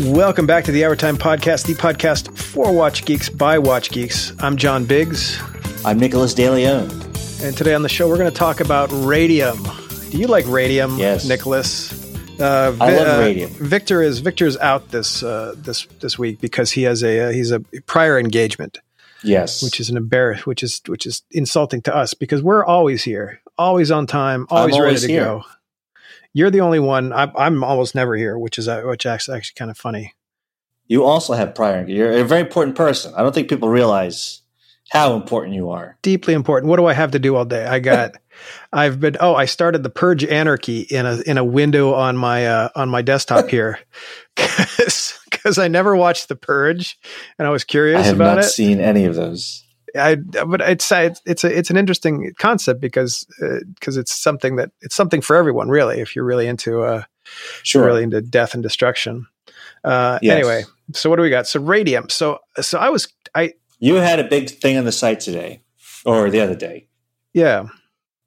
Welcome back to the Hour Time Podcast, the podcast for Watch Geeks by Watch Geeks. I'm John Biggs. I'm Nicholas DeLeon. And today on the show, we're going to talk about radium. Do you like radium, Yes. Nicholas? Uh, I love uh, radium. Victor is Victor's out this uh, this this week because he has a uh, he's a prior engagement, Yes. which is an embarrass, which is which is insulting to us because we're always here, always on time, always, ready to here. go. You're the only one. I'm, I'm almost never here, which is uh, which actually actually kind of funny. you also have prior. You're a very important person. I don't think people realize how important you are. deeply important. What do I have to do all day? I got, I've been. Oh, I started the Purge Anarchy in a in a window on my uh, on my desktop here, because I never watched the Purge, and I was curious I have about not it. seen any of those. I but it's it's it's a it's an interesting concept because because it's something that it's something for everyone really if you're really into uh Sure. really into death and destruction. Uh, Yes. Anyway, so what do we got? So radium. So so I was I You had a big thing on the site today, or the other day. yeah.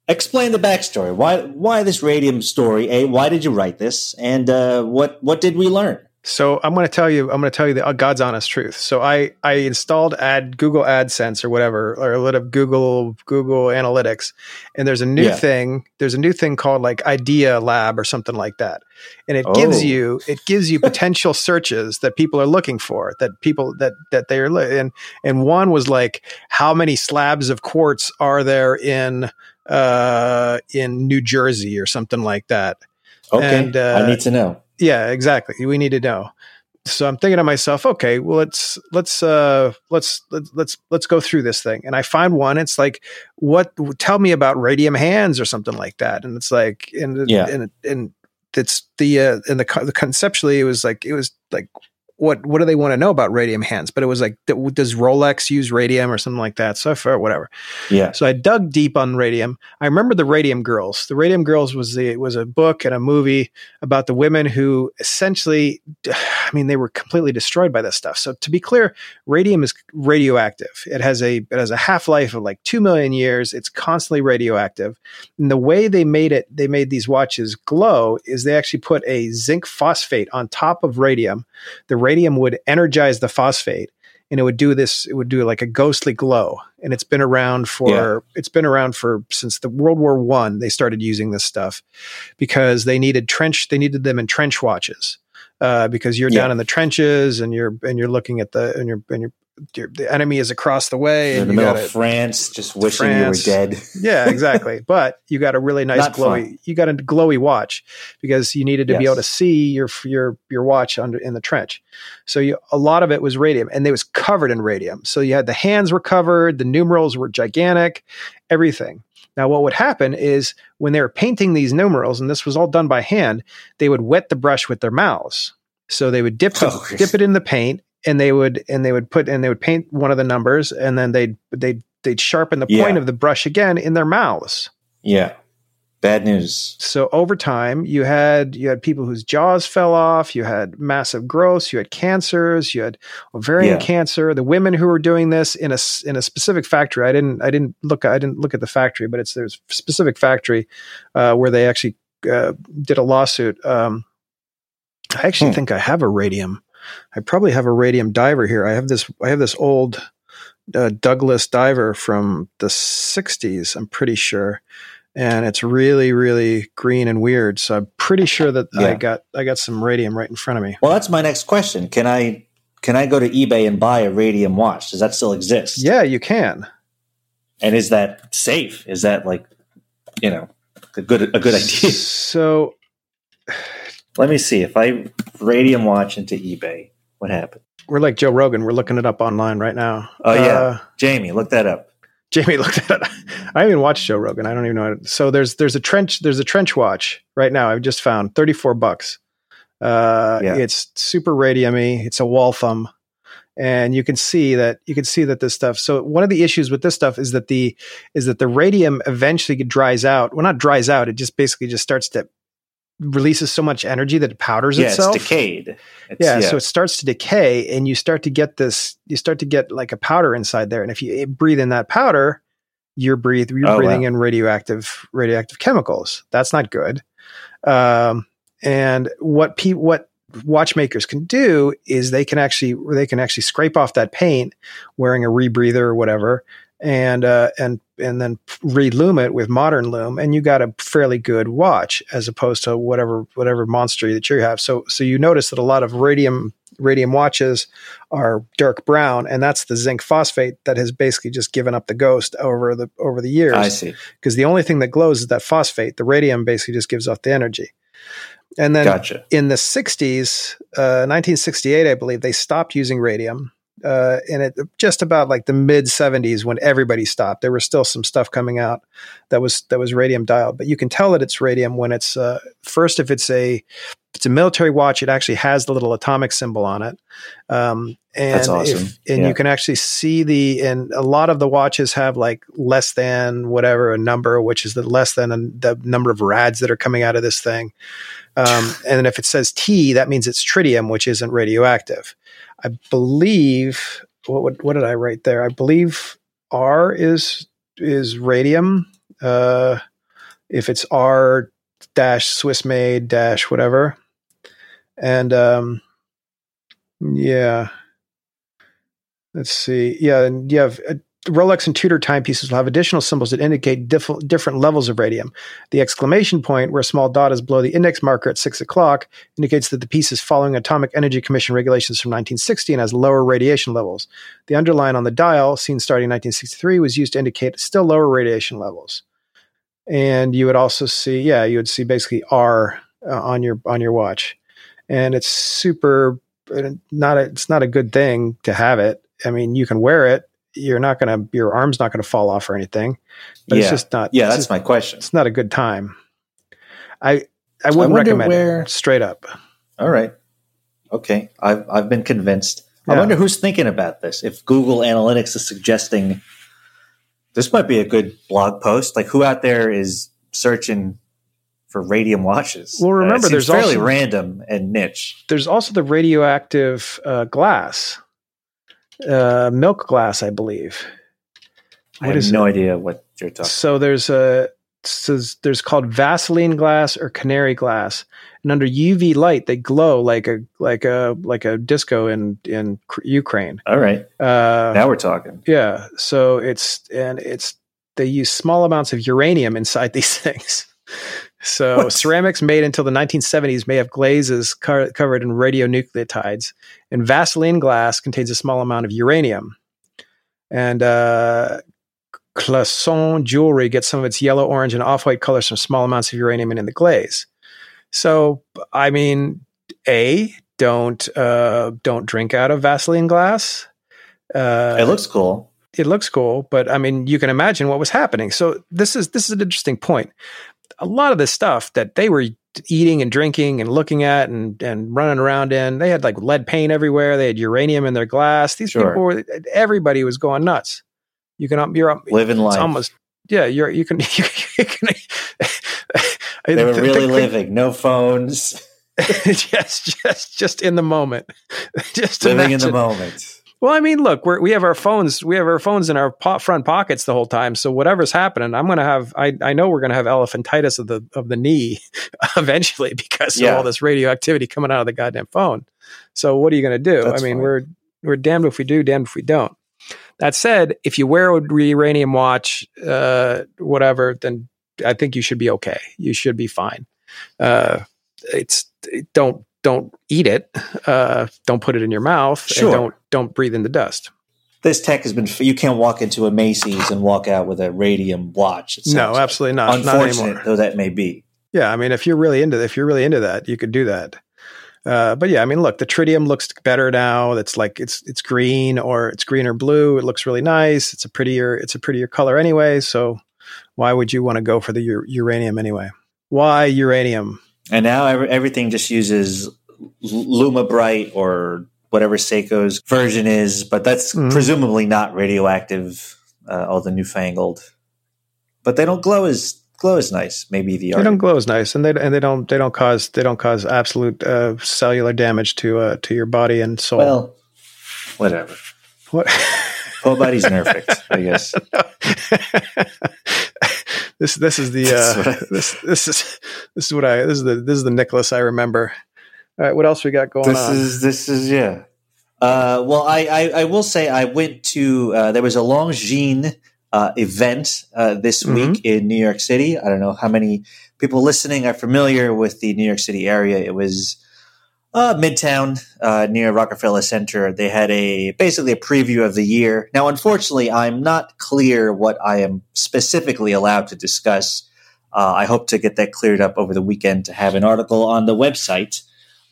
Explain the backstory. Why? Why this radium story? A. Why did you write this? And uh, what? What did we learn? So I'm going to tell you, I'm going to tell you the uh, God's honest truth. So I I installed ad Google AdSense or whatever, or a little Google Google Analytics, and there's a new Yeah. thing. There's a new thing called like Idea Lab or something like that, and it gives Oh. you it gives you potential searches that people are looking for that people that that they are li- and and one was like how many slabs of quartz are there in uh in New Jersey or something like that. Okay, And, uh, I need to know. Yeah, exactly. We need to know. So I'm thinking to myself, okay, well let's let's uh let's let's let's let's go through this thing. And I find one, it's like, what tell me about radium hands or something like that. And it's like and Yeah. and and it's the uh and the, the conceptually it was like it was like what what do they want to know about radium hands? But it was like does Rolex use radium or something like that? So for whatever. Yeah. So I dug deep on Radium. I remember the Radium Girls. The Radium Girls was the was a book and a movie about the women who essentially, I mean, they were completely destroyed by this stuff. So to be clear, radium is radioactive. It has a it has a half life of like two million years. It's constantly radioactive. And the way they made it, they made these watches glow, is they actually put a zinc phosphate on top of radium. The radium would energize the phosphate and it would do this it would do like a ghostly glow and it's been around for Yeah. it's been around for since the world war one they started using this stuff because they needed trench they needed them in trench watches uh, because you're Yeah. down in the trenches and you're and you're looking at the and you're and you're, you're the enemy is across the way in and the middle gotta- of France, just wishing France. you were dead. yeah, exactly. But you got a really nice Not glowy. fun. You got a glowy watch because you needed to be able to see your your your watch under in the trench. So you, a lot of it was radium, and it was covered in radium. So you had the hands were covered, the numerals were gigantic, everything. Now, what would happen is when they were painting these numerals, and this was all done by hand, they would wet the brush with their mouths. So they would dip the, Oh. dip it in the paint, and they would and they would put and they would paint one of the numbers, and then they'd they'd they'd sharpen the Yeah. point of the brush again in their mouths. Yeah. Bad news. So over time, you had you had people whose jaws fell off. You had massive growths. You had cancers. You had ovarian Yeah. cancer. The women who were doing this in a in a specific factory. I didn't I didn't look I didn't look at the factory, but it's there's a specific factory uh, where they actually uh, did a lawsuit. Um, I actually Hmm. think I have a radium. I probably have a radium diver here. I have this I have this old uh, Douglas diver from the '60s. I'm pretty sure and it's really really green and weird so i'm pretty sure that i got i got some radium right in front of me Well, that's my next question. Can I can I go to eBay and buy a radium watch? Does that still exist? yeah you can And is that safe? Is that like, you know, a good a good idea? so Let me see. If I radium watch into eBay. What happened? we're like joe rogan. We're looking it up online right now. Oh yeah, Uh, Jamie, look that up. jamie looked at it i haven't even watched joe rogan. I don't even know so there's there's a trench there's a trench watch right now i've just found 34 bucks. Uh Yeah. it's super radiumy. It's a Waltham, and you can see that you can see that this stuff so one of the issues with this stuff is that the is that the radium eventually dries out. Well not dries out. It just basically just starts to releases so much energy that it powders Yeah, itself. it's decayed. It's, yeah, so it starts to decay and you start to get this you start to get like a powder inside there. And if you breathe in that powder you're breathe you're Oh, breathing wow. in radioactive radioactive chemicals. That's not good. Um, and what pe- what watchmakers can do is they can actually they can actually scrape off that paint wearing a rebreather or whatever and uh, and and then relume it with modern lume, and you got a fairly good watch as opposed to whatever whatever monster that you have. So so you notice that a lot of radium radium watches are dark brown, and that's the zinc phosphate that has basically just given up the ghost over the over the years. I see. Because the only thing that glows is that phosphate. The radium basically just gives off the energy. And then Gotcha. in the 60s, uh, 1968, I believe, they stopped using radium. Uh, and it just about like the mid 70s when everybody stopped. There was still some stuff coming out that was that was radium dialed, but you can tell that it's radium when it's uh, first if it's a if it's a military watch, it actually has the little atomic symbol on it. Um, and That's awesome. if, and Yeah. you can actually see the and a lot of the watches have like less than whatever a number, which is the less than the number of rads that are coming out of this thing. Um, and then if it says T, that means it's tritium, which isn't radioactive. I believe what what, did I write there? I believe R is is radium. Uh, if it's R dash Swiss made dash whatever, and um, yeah. Let's see. Yeah, and you have uh, Rolex and Tudor timepieces will have additional symbols that indicate diff- different levels of radium. The exclamation point, where a small dot is below the index marker at six o'clock, indicates that the piece is following Atomic Energy Commission regulations from 1960 and has lower radiation levels. The underline on the dial, seen starting in 1963, was used to indicate still lower radiation levels. And you would also see, yeah, you would see basically R uh, on your on your watch, and it's super. uh, Not a, it's not a good thing to have it. I mean, you can wear it. You're not gonna, your arm's not gonna fall off or anything. But Yeah. it's just not. Yeah, that's just- my question. it's not a good time. I I wouldn't wonder recommend where- it straight up. All right. Okay. I've I've been convinced. I wonder who's thinking about this. If Google Analytics is suggesting this might be a good blog post, like who out there is searching for radium watches? Well, Uh, remember, seems there's fairly also- random and niche. There's also the radioactive uh, glass, uh, milk glass, I believe. I have no idea what you're talking. So there's a so there's called Vaseline glass or canary glass, and under UV light they glow like a like a like a disco in in Ukraine. All right. Uh, Now we're talking. Yeah. So it's and it's they use small amounts of uranium inside these things. So What? ceramics made until the 1970s may have glazes co- covered in radionucleotides, and Vaseline glass contains a small amount of uranium. And uh, Classon jewelry gets some of its yellow, orange, and off-white colors from small amounts of uranium in the glaze. So, I mean, a don't uh, don't drink out of Vaseline glass. Uh, it looks cool. it looks cool, but I mean, you can imagine what was happening. So this is this is an interesting point. A lot of the stuff that they were eating and drinking and looking at and and running around in, they had like lead paint everywhere. They had uranium in their glass. These Sure. people were everybody was going nuts. You can you're Living it's life. almost yeah you're you can you can. they were really the- living. No phones. just just just in the moment. just living in the moment. Well, I mean, look, we're, we have our phones. We have our phones in our po- front pockets the whole time. So whatever's happening, I'm gonna have. I, I know we're gonna have elephantitis of the of the knee eventually because Yeah. of all this radioactivity coming out of the goddamn phone. So what are you gonna do? That's I mean, fine. we're we're damned if we do, damned if we don't. That said, if you wear a uranium watch, uh, whatever, then I think you should be okay. You should be fine. Uh, it's don't don't eat it. Uh, don't put it in your mouth. Sure. And don't don't breathe in the dust. This tech has been. You can't walk into a Macy's and walk out with a radium watch. No, absolutely not. Not Unfortunate anymore. though that may be. Yeah, I mean, if you're really into if you're really into that, you could do that. Uh, but yeah, I mean, look, the tritium looks better now. It's like it's it's green or it's green or blue. It looks really nice. It's a prettier it's a prettier color anyway. So why would you want to go for the u- uranium anyway? Why uranium? And now every, everything just uses LumiBrite or whatever Seiko's version is, but that's Mhm. presumably not radioactive. Uh, all the newfangled, but they don't glow as glow as nice. Maybe the They art. don't glow as nice, and they and they don't they don't cause they don't cause absolute uh, cellular damage to uh, to your body and soul. Well, whatever. what? Nobody's perfect, I guess. this this is the uh, this this is this is what I this is the this is the Nicholas I remember. All right, what else we got going this on? is this is yeah. Uh, well, I, I, I will say I went to uh, there was a Longines uh, event uh, this Mhm. week in New York City. I don't know how many people listening are familiar with the New York City area. It was uh, Midtown uh, near Rockefeller Center. They had a basically a preview of the year. Now, unfortunately, I'm not clear what I am specifically allowed to discuss. Uh, I hope to get that cleared up over the weekend to have an article on the website.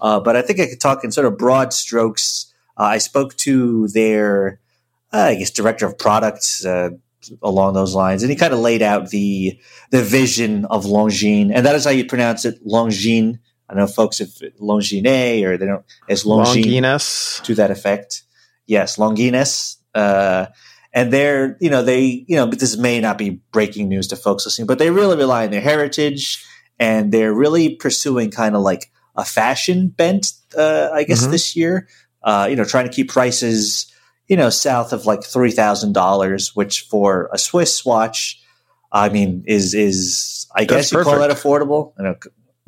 Uh, but I think I could talk in sort of broad strokes. Uh, I spoke to their, uh, I guess, director of products along those lines, and he kind of laid out the the vision of Longines, and that is how you pronounce it, Longines. I know folks if Longines or they don't as Longines to that effect. Yes, Longines. Uh, and they're, you know, they, you know, but this may not be breaking news to folks listening, but they really rely on their heritage and they're really pursuing kind of like a fashion bent, uh, I guess, Mhm. this year. Uh, you know, trying to keep prices, you know, south of like $3,000, which for a Swiss watch, I mean, is, is, I That's guess you call that affordable. You know,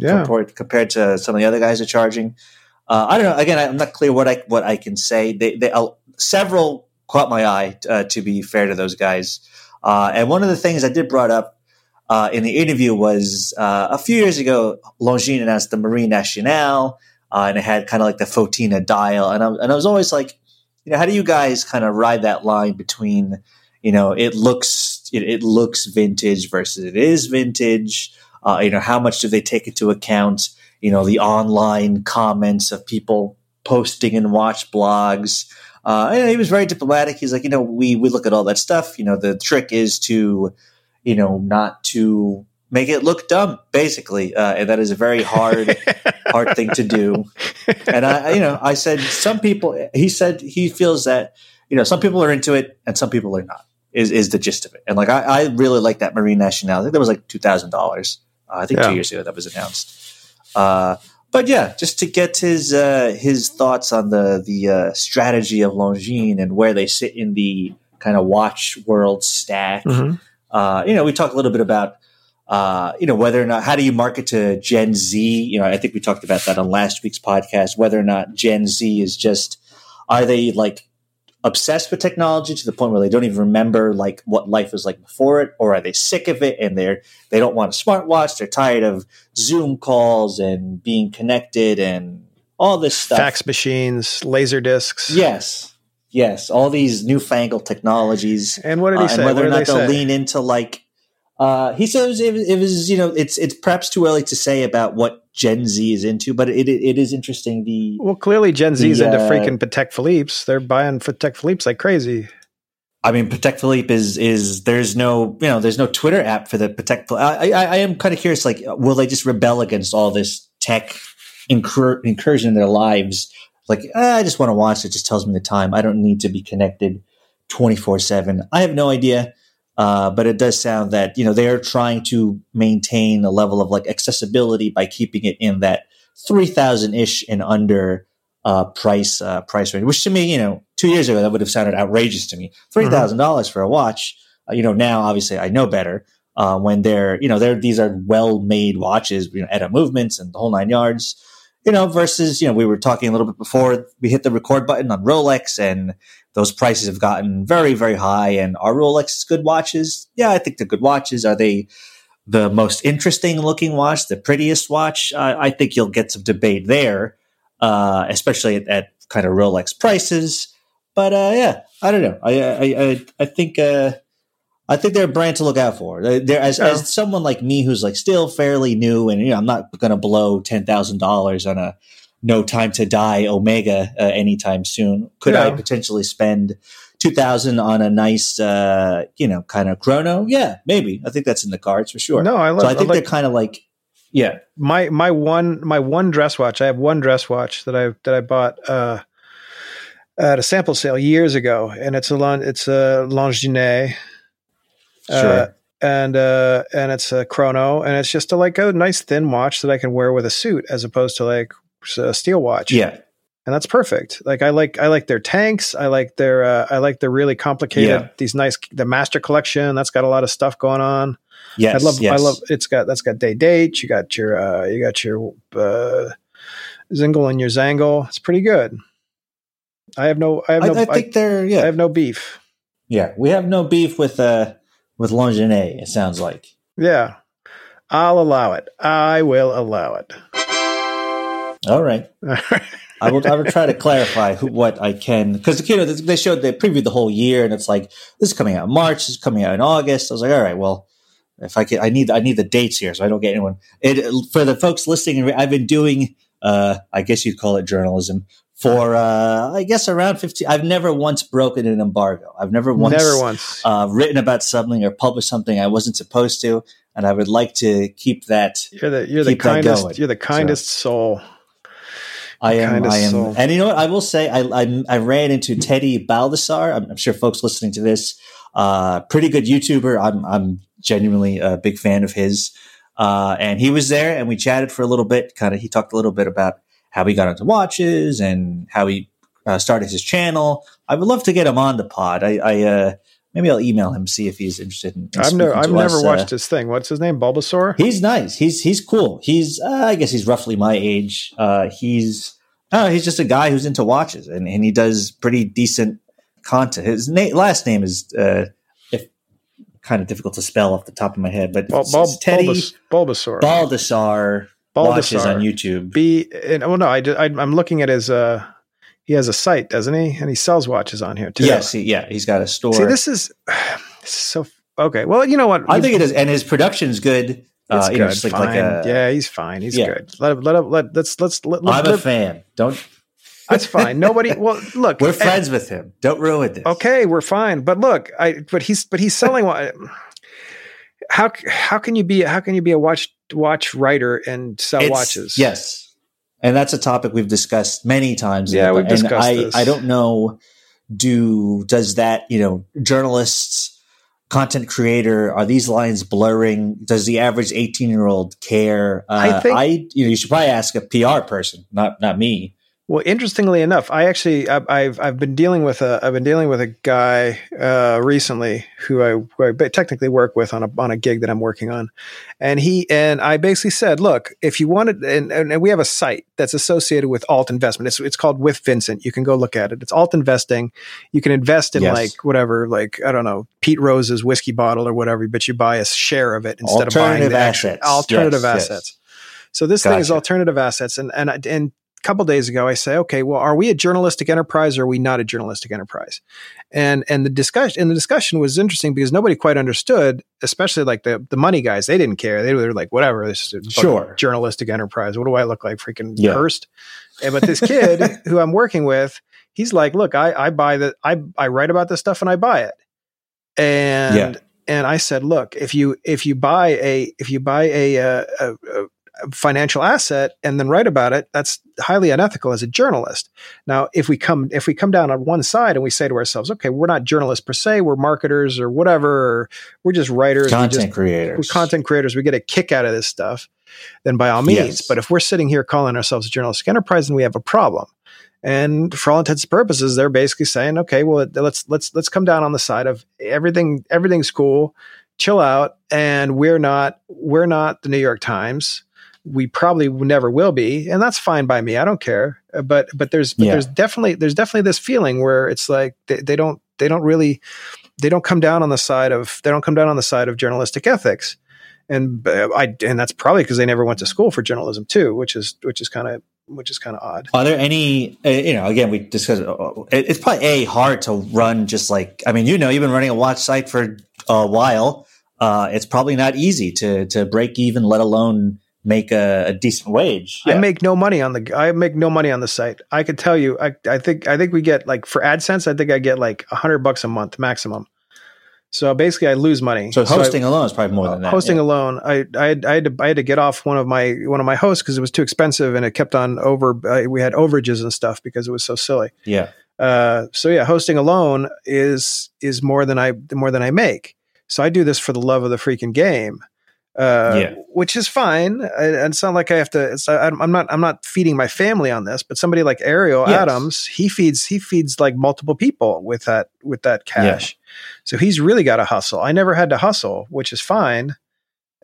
Yeah. compared, compared to some of the other guys are charging. Uh, I don't know. Again, I'm not clear what I what I can say. They, they uh, several caught my eye. Uh, to be fair to those guys, uh, and one of the things I did brought up uh, in the interview was uh, a few years ago, Longines announced the Marine Nationale, and it had kind of like the fauxtina dial, and I, and I was always like, you know, how do you guys kind of ride that line between, you know, it looks it, it looks vintage versus it is vintage. Uh, you know, how much do they take into account? You know, the online comments of people posting and watch blogs. Uh, and he was very diplomatic. He's like, you know, we we look at all that stuff. You know, the trick is to, you know, not to make it look dumb, basically, uh, and that is a very hard hard thing to do. And I, you know, I said some people. He said he feels that you know some people are into it and some people are not. Is is the gist of it? And like I, I really like that Marine Nationale. I think that was like two thousand dollars. Uh, I think Yeah. two years ago that was announced. Uh, but yeah, just to get his uh, his thoughts on the the uh, strategy of Longines and where they sit in the kind of watch world stack. Mhm. Uh, you know, we talked a little bit about uh, you know whether or not how do you market to Gen Z. You know, I think we talked about that on last week's podcast. Whether or not Gen Z is just are they like obsessed with technology to the point where they don't even remember like what life was like before it, or are they sick of it and they're they don't want a smartwatch? They're tired of Zoom calls and being connected and all this stuff. Fax machines, laser discs. Yes, yes, all these newfangled technologies And what did he uh, say? and whether What or not they they'll say? lean into like uh, he says it, was- it was you know it's it's perhaps too early to say about what Gen Z is into, but it it is interesting. The Well, clearly Gen Z's The, into uh, freaking Patek Philippe's. They're buying Patek Philippe's like crazy. I mean, Patek Philippe is is there's no you know there's no Twitter app for the Patek. I I, I am kind of curious. Like, will they just rebel against all this tech incur- incursion in their lives? Like, "Ah, I just want to watch. It just tells me the time. I don't need to be connected twenty four seven. I have no idea. Uh, but it does sound that you know they are trying to maintain a level of like accessibility by keeping it in that three thousand ish and under uh, price uh, price range. Which to me, you know, two years ago that would have sounded outrageous to me. Three thousand dollars for a watch. Uh, you know, now obviously I know better. Uh, when they're you know they're these are well made watches, you know, ETA movements and the whole nine yards. You know, versus you know we were talking a little bit before we hit the record button on Rolex and those prices have gotten very, very high. And are Rolex good watches? Yeah, I think they're good watches. Are they the most interesting looking watch, the prettiest watch? Uh, I think you'll get some debate there, uh, especially at, at kind of Rolex prices. But uh, yeah, I don't know. I I I, I think uh, I think they're a brand to look out for. They're, they're- as, Yeah. as someone like me who's like still fairly new, and you know, I'm not going to blow ten thousand dollars on a no time to die Omega uh, anytime soon. Could I potentially spend two thousand on a nice, uh, you know, kind of chrono? Yeah, maybe. I think that's in the cards for sure. No, I love. so I think like, they're kind of like, yeah, my my one my one dress watch. I have one dress watch that I that I bought uh, at a sample sale years ago, and it's a Lon- it's a Longines, sure. uh, and uh, and it's a chrono, and it's just a, like a nice thin watch that I can wear with a suit, as opposed to like a steel watch. yeah, and that's perfect. Like I like I like their tanks. I like their uh, I like their really complicated Yeah. these nice the master collection. That's got a lot of stuff going on. yes, I love yes. I love it's got that's got day date. You got your uh, you got your uh, Zingle and your Zangle. It's pretty good. I have no. I have no. I, I think I, they're yeah. I have no beef. yeah, we have no beef with uh with Longinet. It sounds like. Yeah, I'll allow it. I will allow it. All right. I will. I will try to clarify who, what I can because you know they showed they previewed the whole year and it's like this is coming out in March, this is coming out in August. I was like, all right, well, if I can, I need I need the dates here so I don't get anyone. It for the folks listening. I've been doing, uh, I guess you'd call it journalism for uh, I guess around fifteen. I've never once broken an embargo. I've never once, Never once. Uh, written about something or published something I wasn't supposed to, and I would like to keep that You're the you're the kindest. You're the kindest soul. I am. I am. soul. And you know what? I will say, I I, I ran into Teddy Baldassarre. I'm, I'm sure folks listening to this, uh, pretty good YouTuber. I'm I'm genuinely a big fan of his. Uh, and he was there, and we chatted for a little bit. Kind of, he talked a little bit about how he got into watches and how he uh, started his channel. I would love to get him on the pod. I, I uh, maybe I'll email him see if he's interested in. in I've never I've never us, uh, watched his thing. What's his name? Bulbasaur. He's nice. He's he's cool. He's uh, I guess he's roughly my age. Uh, he's uh, he's just a guy who's into watches and, and he does pretty decent content. His na- last name is uh, if, kind of difficult to spell off the top of my head, but Bul- Bul- Teddy Bulbas- Bulbasaur. Baldassarre watches on YouTube. B. And, well, no, I, I I'm looking at his. uh He has a site, doesn't he? And he sells watches on here too. Yes, he, yeah, he's got a store. See, this is this is so okay. Well, you know what? I think it is, and his production's good. It's Uh, good. know, like, fine. like a, yeah, he's fine. He's yeah. good. Let him. Let him. Let. Let's. Let's. Let, let, I'm a fan. Don't that's fine. Nobody. Well, look. we're friends with him. Don't ruin this. Okay, we're fine. But look, I. But he's. But he's selling. how how can you be how can you be a watch watch writer and sell It's- watches? Yes, and that's a topic we've discussed many times. Yeah, we've discussed I, this. I don't know. Do does that you know journalists, content creator are these lines blurring? Does the average eighteen year old care? Uh, I think- I you know you should probably ask a PR person, not not me. Well, interestingly enough, I actually I, I've I've been dealing with a I've been dealing with a guy uh, recently who I, who I technically work with on a on a gig that I'm working on, and he and I basically said, look, if you wanted, and, and we have a site that's associated with alt investment. It's it's called with Vincent. You can go look at it. It's alt investing. You can invest in Yes. like whatever, like I don't know, Pete Rose's whiskey bottle or whatever, but you buy a share of it instead of buying Alternative the actual- assets. alternative Yes, yes. assets. So this thing is alternative assets, and and and couple days ago I say, okay, well, are we a journalistic enterprise or are we not a journalistic enterprise? And and the discussion and the discussion was interesting because nobody quite understood, especially like the the money guys. They didn't care. They were like, whatever, this is a Sure. journalistic enterprise. What do I look like, freaking Yeah. Hearst? And, but this kid who I'm working with, he's like, look, I I buy that I I write about this stuff and I buy it. And Yeah. and I said, look, if you if you buy a if you buy a, uh, a, a, a financial asset and then write about it, that's highly unethical as a journalist. Now, if we come if we come down on one side and we say to ourselves, okay, we're not journalists per se, we're marketers or whatever, or we're just writers, we Content just- creators, we're content creators, we get a kick out of this stuff, then by all means. Yes. But if we're sitting here calling ourselves a journalistic enterprise, then we have a problem. And for all intents and purposes, they're basically saying, okay, well, let's let's let's come down on the side of everything. Everything's cool, chill out, and we're not we're not the New York Times. We probably never will be, and that's fine by me. I don't care. Uh, But but there's but Yeah. there's definitely there's definitely this feeling where it's like they, they don't they don't really they don't come down on the side of they don't come down on the side of journalistic ethics and uh, I and that's probably because they never went to school for journalism too, which is which is kind of which is kind of odd. Are there any, uh, you know, again, we discussed, uh, it- it's probably A, hard to run just like, I mean, you know, you've been running a watch site for a while. Uh, it's probably not easy to, to break even, let alone make a, a decent wage. I make no money on the I make no money on the site. I could tell you, I I think I think we get like for AdSense, I think I get like a hundred bucks a month maximum. So basically, I lose money. So I- hosting alone is probably more than that. hosting yeah. alone, I, I had I had to I had to get off one of my one of my hosts because it was too expensive and it kept on over. Uh, we had overages and stuff because it was so silly. Yeah. Uh, so yeah, hosting alone is is more than I more than I make. So I do this for the love of the freaking game, uh, Yeah. which is fine. I, it's not like I have to. I'm not. I'm not feeding my family on this. But somebody like Ariel Yes. Adams, he feeds. He feeds like multiple people with that with that cash. So he's really got to hustle. I never had to hustle, which is fine.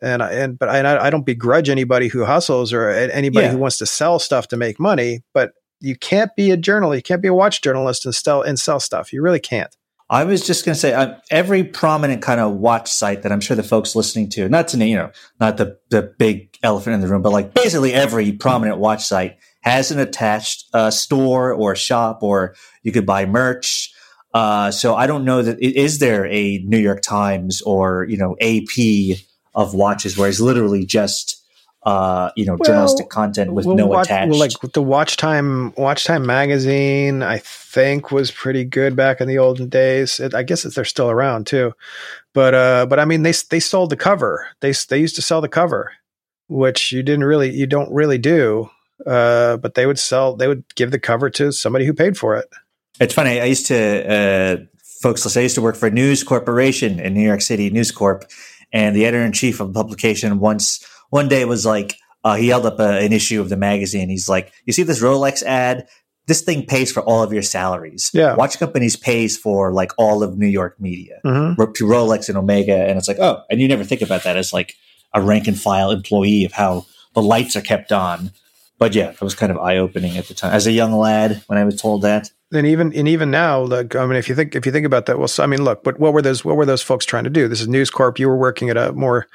and I, and but I, I don't begrudge anybody who hustles or anybody Yeah. who wants to sell stuff to make money. But you can't be a journalist. You can't be a watch journalist and sell and sell stuff. You really can't. I was just going to say uh, every prominent kind of watch site that I'm sure the folks listening to, not to you know, not the the big elephant in the room, but like basically every prominent watch site has an attached uh, store or shop, or you could buy merch. Uh, so I don't know that is there a New York Times or you know AP of watches where it's literally just uh, you know Well, journalistic content with Well, no watch, attached. Well, like the Watch Time Watch Time magazine, I think was pretty good back in the olden days. It, I guess they're still around too, but uh, but I mean they they sold the cover. They they used to sell the cover, which you didn't really you don't really do. Uh, but they would sell they would give the cover to somebody who paid for it. It's funny. I used to, uh, folks, I used to work for News Corporation in New York City, News Corp, and the editor in chief of the publication once, one day was like, uh, he held up a, an issue of the magazine. He's like, "You see this Rolex ad? This thing pays for all of your salaries. Yeah. Watch companies pays for like all of New York media, Mm-hmm. Ro- Rolex and Omega, and it's like, oh, and you never think about that as like a rank and file employee of how the lights are kept on. But yeah, it was kind of eye opening at the time as a young lad when I was told that. And even and even now, like I mean, if you think if you think about that, well, so, I mean, look, but what were those what were those folks trying to do? This is News Corp. You were working at a more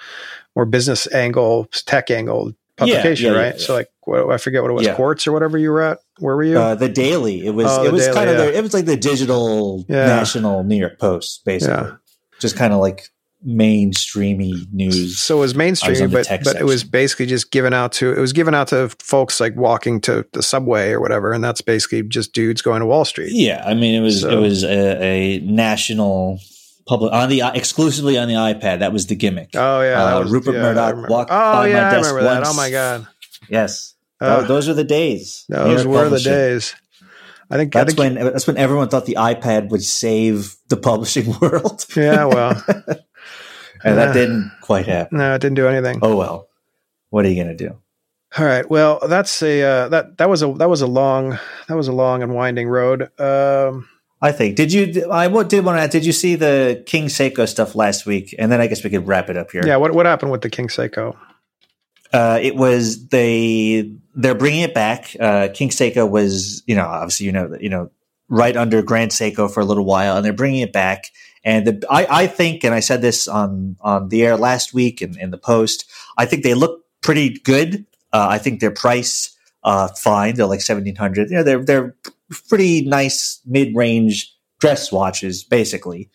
more business angle, tech angle publication, yeah, yeah, right? yeah. So like, what, I forget what it was. Quartz or whatever you were at. Where were you? Uh, the Daily. It was. Oh, it was Daily, kind of. The, it was like the digital national New York Post, basically. Just kind of like mainstreamy news. so it was I was mainstream, but but it was basically just given out to it was given out to folks like walking to the subway or whatever, and that's basically just dudes going to Wall Street. Yeah, I mean, it was. So- It was a, a national public on the exclusively on the iPad. That was the gimmick. Oh yeah, Uh, was- Rupert yeah, Murdoch walked Oh by my yeah, I desk remember that. once. Oh my god, yes, Uh, Tho- those are the days. Those were the days. I think I That's think when. That's when everyone thought the iPad would save the publishing world. yeah, well, and Yeah. that didn't quite happen. no, it didn't do anything. Oh well. What are you gonna do? All right. Well, that's a uh, that that was a that was a long that was a long and winding road. Um, I think. Did you? I what did want to add? Did you see the King Seiko stuff last week? And then I guess we could wrap it up here. yeah. What what happened with the King Seiko? Uh, it was they they're bringing it back. Uh, King Seiko was you know obviously you know you know right under Grand Seiko for a little while, and they're bringing it back. And the, I I think, and I said this on on the air last week and in the post. I think they look pretty good. Uh, I think their price uh, fine. They're like seventeen hundred. You know they're they're pretty nice mid range dress watches basically.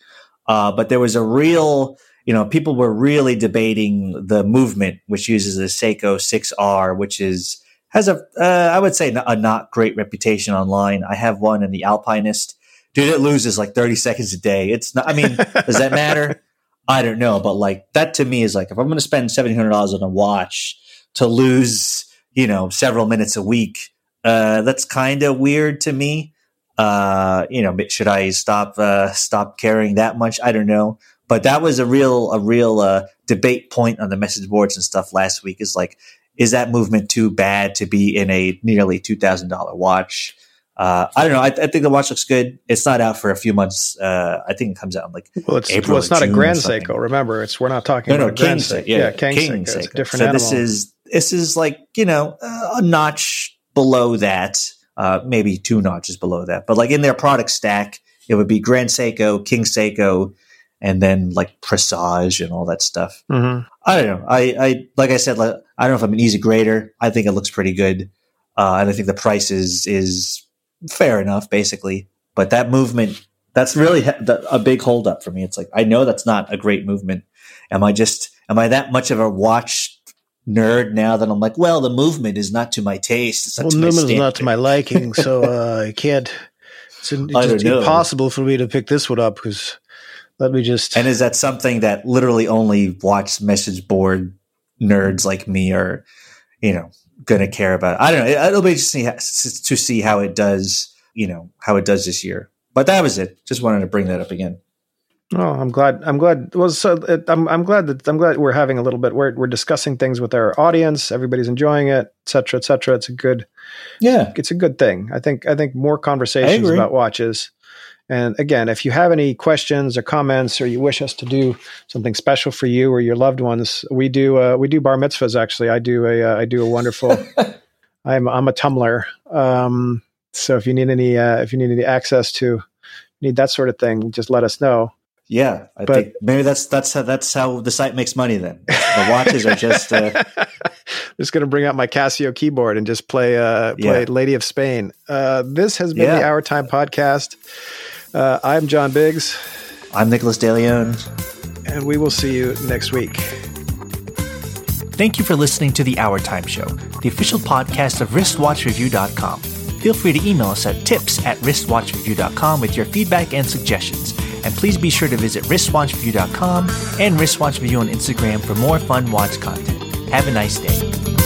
Uh, but there was a real you know, people were really debating the movement, which uses a Seiko 6R, which is has a uh, I would say a not great reputation online. I have one in the Alpinist. Dude, it loses like 30 seconds a day. It's not. I mean, does that matter? I don't know, but like that to me is like if I'm going to spend seven hundred dollars on a watch to lose, you know, several minutes a week, uh, that's kind of weird to me. Uh, you know, should I stop uh, stop caring that much? I don't know but that was a real a real uh, debate point on the message boards and stuff last week is like is that movement too bad to be in a nearly $2000 watch uh, i don't know I, I think the watch looks good it's not out for a few months uh, i think it comes out in like Well, it's April well, it's not a Grand. Seiko. Remember, it's we're not talking no no about a Grand king Seiko. Seiko. yeah, King, king Seiko. It's a different so animal. this is this is like you know uh, a notch below that uh, maybe two notches below that but like in their product stack it would be grand seiko king seiko and then like presage and all that stuff Mhm. I don't know. I, I like I said, like, I don't know if I'm an easy grader. I think it looks pretty good, uh, and I think the price is is fair enough, basically. But that movement, that's really a big holdup for me. It's like I know that's not a great movement. Am I just am I that much of a watch nerd now that I'm like, well, the movement is not to my taste. It's Well, my Newman's not to my liking, so uh, I can't. It's, I it's just know. impossible for me to pick this one up because let me just. And is that something that literally only watch message board nerds like me are, you know, going to care about? I don't know. It'll be interesting to see how it does, you know, how it does this year. But that was it. Just wanted to bring that up again. Oh, I'm glad. I'm glad. Well, so it, I'm I'm glad that I'm glad we're having a little bit. We're we're discussing things with our audience. Everybody's enjoying it, et cetera, et cetera. It's a good. Yeah. It's a good thing. I think. I think more conversations about watches And again, if you have any questions or comments, or you wish us to do something special for you or your loved ones, we do uh, we do bar mitzvahs. Actually, I do a uh, I do a wonderful. I'm I'm a tumbler. Um, so if you need any uh, if you need any access to need that sort of thing, just let us know. Yeah, I but, think maybe that's that's how, that's how the site makes money. Then the watches are just uh, just going to bring out my Casio keyboard and just play uh, play yeah. Lady of Spain. Uh, this has been yeah. the Hour Time podcast. Uh, I'm John Biggs. I'm Nicholas DeLeon, and we will see you next week. Thank you for listening to the Hour Time Show, the official podcast of WristWatchReview.com. Feel free to email us at tips at wristwatchreview.com with your feedback and suggestions. And please be sure to visit wristwatchreview.com and wristwatchreview on Instagram for more fun watch content. Have a nice day.